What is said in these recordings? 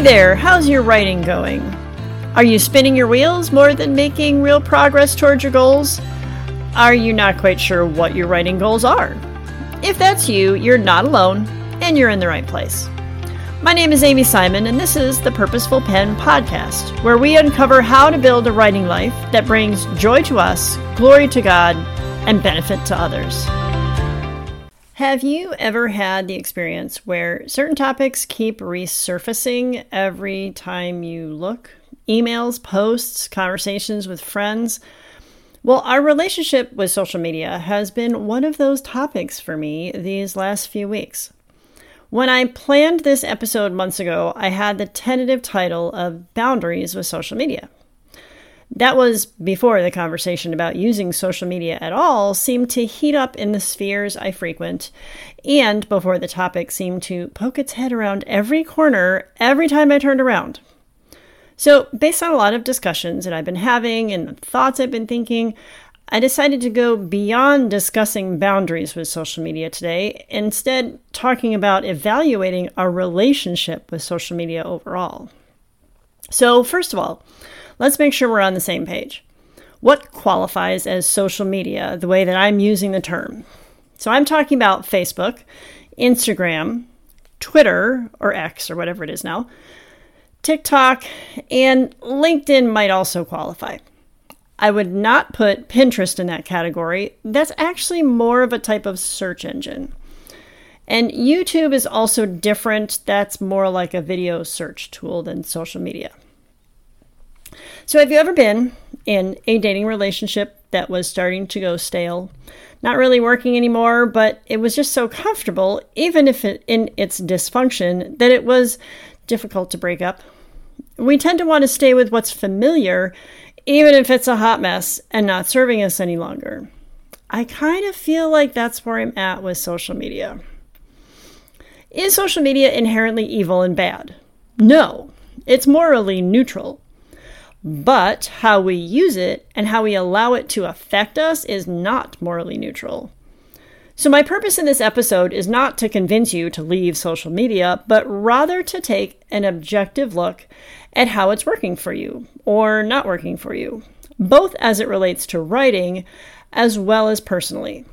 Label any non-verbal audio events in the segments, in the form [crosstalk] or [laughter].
Hey there, how's your writing going? Are you spinning your wheels more than making real progress towards your goals? Are you not quite sure what your writing goals are? If that's you, you're not alone and you're in the right place. My name is Amy Simon, and this is the Purposeful Pen Podcast, where we uncover how to build a writing life that brings joy to us, glory to God, and benefit to others. Have you ever had the experience where certain topics keep resurfacing every time you look? Emails, posts, conversations with friends? Well, our relationship with social media has been one of those topics for me these last few weeks. When I planned this episode months ago, I had the tentative title of Boundaries with Social Media. That was before the conversation about using social media at all seemed to heat up in the spheres I frequent, and before the topic seemed to poke its head around every corner every time I turned around. So, based on a lot of discussions that I've been having and thoughts I've been thinking, I decided to go beyond discussing boundaries with social media today, instead, talking about evaluating our relationship with social media overall. So, first of all, let's make sure we're on the same page. What qualifies as social media, the way that I'm using the term? So I'm talking about Facebook, Instagram, Twitter, or X, or whatever it is now, TikTok, and LinkedIn might also qualify. I would not put Pinterest in that category. That's actually more of a type of search engine. And YouTube is also different. That's more like a video search tool than social media. So, have you ever been in a dating relationship that was starting to go stale? Not really working anymore, but it was just so comfortable, even if it, in its dysfunction, that it was difficult to break up. We tend to want to stay with what's familiar, even if it's a hot mess and not serving us any longer. I kind of feel like that's where I'm at with social media. Is social media inherently evil and bad? No, it's morally neutral. But how we use it and how we allow it to affect us is not morally neutral. So, my purpose in this episode is not to convince you to leave social media, but rather to take an objective look at how it's working for you or not working for you, both as it relates to writing as well as personally.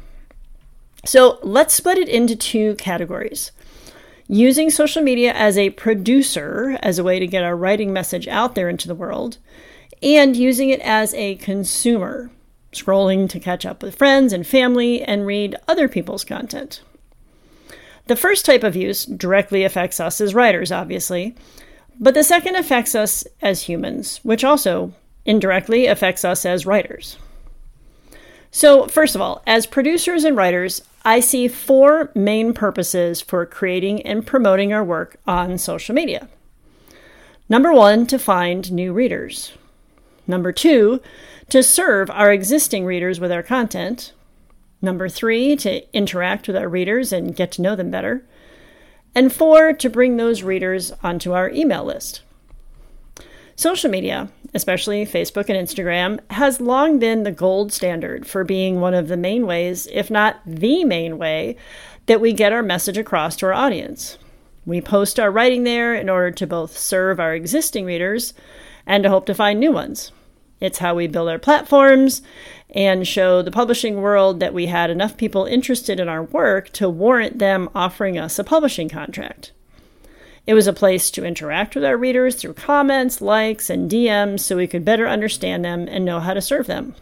So, let's split it into two categories using social media as a producer, as a way to get our writing message out there into the world, and using it as a consumer, scrolling to catch up with friends and family and read other people's content. The first type of use directly affects us as writers, obviously, but the second affects us as humans, which also indirectly affects us as writers. So, first of all, as producers and writers, I see four main purposes for creating and promoting our work on social media. Number one, to find new readers. Number two, to serve our existing readers with our content. Number three, to interact with our readers and get to know them better. And four, to bring those readers onto our email list. Social media, especially Facebook and Instagram, has long been the gold standard for being one of the main ways, if not the main way, that we get our message across to our audience. We post our writing there in order to both serve our existing readers and to hope to find new ones. It's how we build our platforms and show the publishing world that we had enough people interested in our work to warrant them offering us a publishing contract. It was a place to interact with our readers through comments, likes, and DMs so we could better understand them and know how to serve them.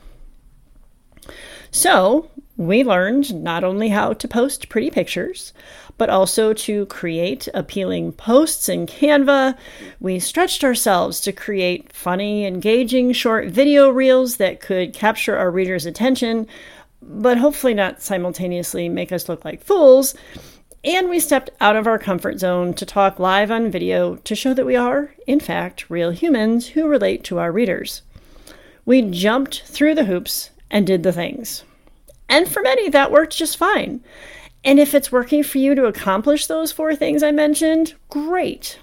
So, we learned not only how to post pretty pictures, but also to create appealing posts in Canva. We stretched ourselves to create funny, engaging short video reels that could capture our readers' attention, but hopefully not simultaneously make us look like fools. And we stepped out of our comfort zone to talk live on video to show that we are, in fact, real humans who relate to our readers. We jumped through the hoops and did the things. And for many, that worked just fine. And if it's working for you to accomplish those four things I mentioned, great.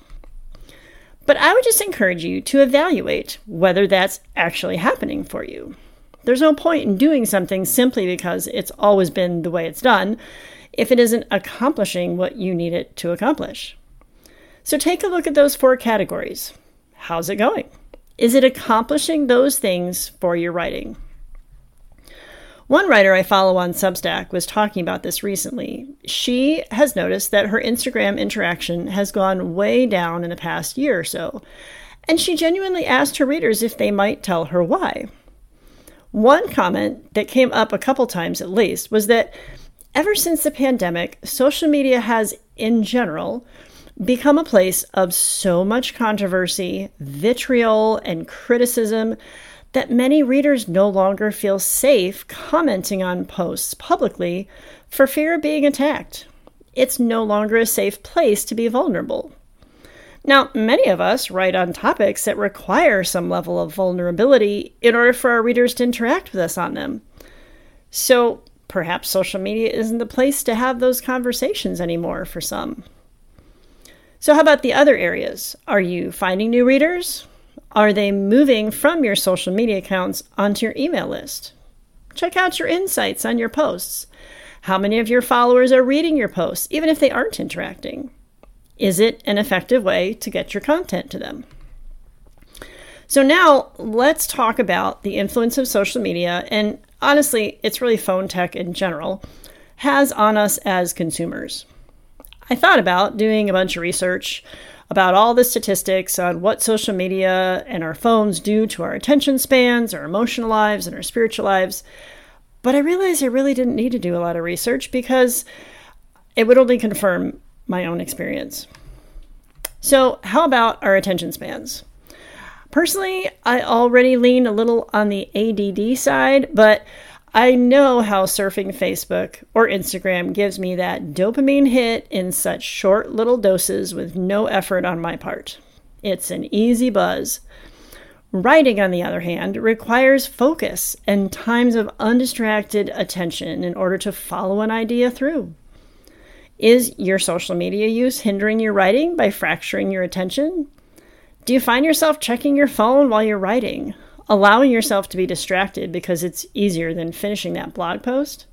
But I would just encourage you to evaluate whether that's actually happening for you. There's no point in doing something simply because it's always been the way it's done if it isn't accomplishing what you need it to accomplish. So take a look at those four categories. How's it going? Is it accomplishing those things for your writing? One writer I follow on Substack was talking about this recently. She has noticed that her Instagram interaction has gone way down in the past year or so, and she genuinely asked her readers if they might tell her why. One comment that came up a couple times at least was that ever since the pandemic, social media has, in general, become a place of so much controversy, vitriol, and criticism that many readers no longer feel safe commenting on posts publicly for fear of being attacked. It's no longer a safe place to be vulnerable. Now, many of us write on topics that require some level of vulnerability in order for our readers to interact with us on them. So, perhaps social media isn't the place to have those conversations anymore for some. So, how about the other areas? Are you finding new readers? Are they moving from your social media accounts onto your email list? Check out your insights on your posts. How many of your followers are reading your posts, even if they aren't interacting? Is it an effective way to get your content to them? So, now let's talk about the influence of social media, and honestly, it's really phone tech in general, has on us as consumers. I thought about doing a bunch of research about all the statistics on what social media and our phones do to our attention spans, our emotional lives, and our spiritual lives. But I realized I really didn't need to do a lot of research because it would only confirm my own experience. So, how about our attention spans? Personally, I already lean a little on the ADD side, but I know how surfing Facebook or Instagram gives me that dopamine hit in such short little doses with no effort on my part. It's an easy buzz. Writing, on the other hand, requires focus and times of undistracted attention in order to follow an idea through. Is your social media use hindering your writing by fracturing your attention? Do you find yourself checking your phone while you're writing? allowing yourself to be distracted because it's easier than finishing that blog post.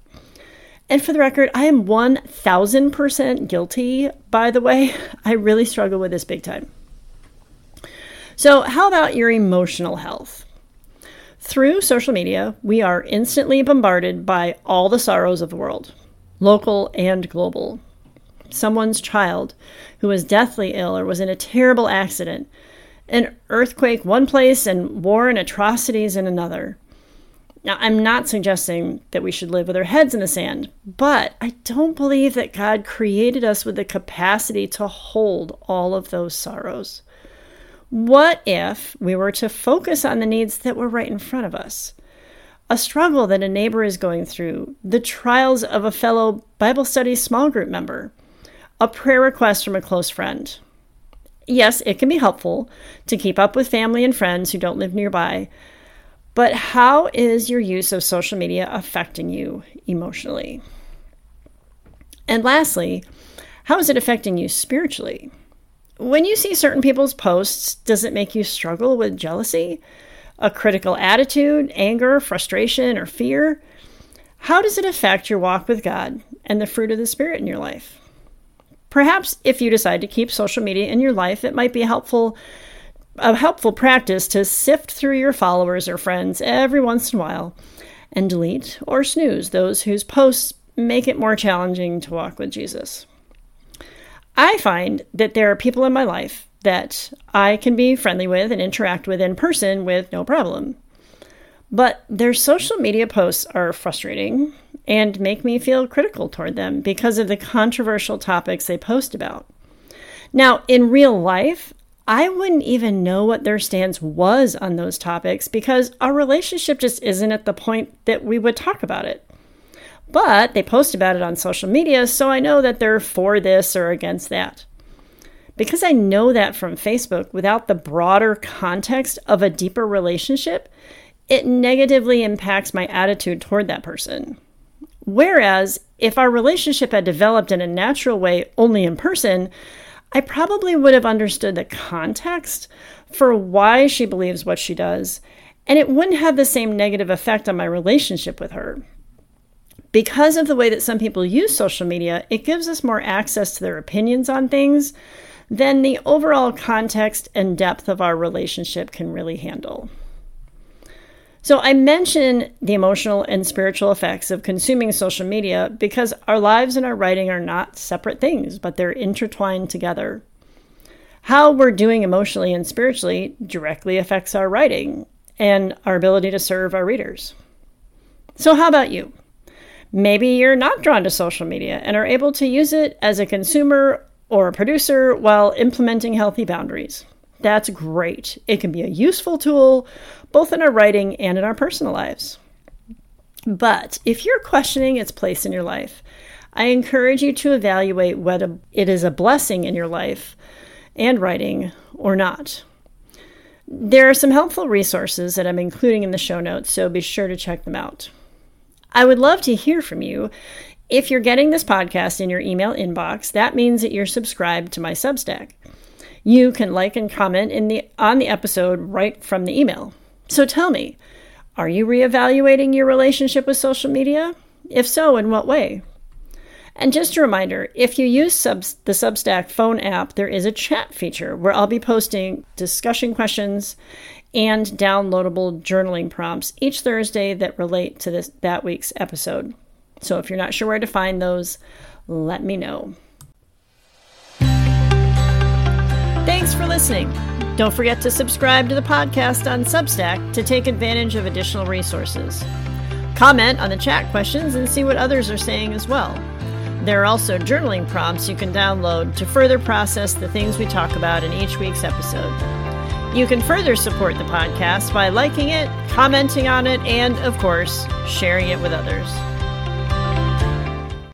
And for the record, I am 1000% guilty, by the way. [laughs] I really struggle with this big time. So, how about your emotional health? Through social media, we are instantly bombarded by all the sorrows of the world, local and global. Someone's child who was deathly ill or was in a terrible accident an earthquake one place and war and atrocities in another. Now, I'm not suggesting that we should live with our heads in the sand, but I don't believe that God created us with the capacity to hold all of those sorrows. What if we were to focus on the needs that were right in front of us? A struggle that a neighbor is going through, the trials of a fellow Bible study small group member, a prayer request from a close friend, yes, it can be helpful to keep up with family and friends who don't live nearby, but how is your use of social media affecting you emotionally? And lastly, how is it affecting you spiritually? When you see certain people's posts, does it make you struggle with jealousy, a critical attitude, anger, frustration, or fear? How does it affect your walk with God and the fruit of the Spirit in your life? Perhaps if you decide to keep social media in your life, it might be helpful a helpful practice to sift through your followers or friends every once in a while and delete or snooze those whose posts make it more challenging to walk with Jesus. I find that there are people in my life that I can be friendly with and interact with in person with no problem. But their social media posts are frustrating and make me feel critical toward them because of the controversial topics they post about. Now, in real life, I wouldn't even know what their stance was on those topics because our relationship just isn't at the point that we would talk about it. But they post about it on social media, so I know that they're for this or against that. Because I know that from Facebook without the broader context of a deeper relationship, it negatively impacts my attitude toward that person. Whereas if our relationship had developed in a natural way only in person, I probably would have understood the context for why she believes what she does, and it wouldn't have the same negative effect on my relationship with her. because of the way that some people use social media, it gives us more access to their opinions on things than the overall context and depth of our relationship can really handle. So, I mention the emotional and spiritual effects of consuming social media because our lives and our writing are not separate things, but they're intertwined together. How we're doing emotionally and spiritually directly affects our writing and our ability to serve our readers. So, how about you? Maybe you're not drawn to social media and are able to use it as a consumer or a producer while implementing healthy boundaries. That's great. It can be a useful tool both in our writing and in our personal lives. But if you're questioning its place in your life, I encourage you to evaluate whether it is a blessing in your life and writing or not. There are some helpful resources that I'm including in the show notes, so be sure to check them out. I would love to hear from you. If you're getting this podcast in your email inbox, that means that you're subscribed to my Substack. You can like and comment in the on the episode right from the email. So tell me, are you reevaluating your relationship with social media? If so, in what way? And just a reminder if you use subs- the Substack phone app, there is a chat feature where I'll be posting discussion questions and downloadable journaling prompts each Thursday that relate to this that week's episode. So if you're not sure where to find those, let me know. Thanks for listening. Don't forget to subscribe to the podcast on Substack to take advantage of additional resources. Comment on the chat questions and see what others are saying as well. There are also journaling prompts you can download to further process the things we talk about in each week's episode. You can further support the podcast by liking it, commenting on it, and, of course, sharing it with others.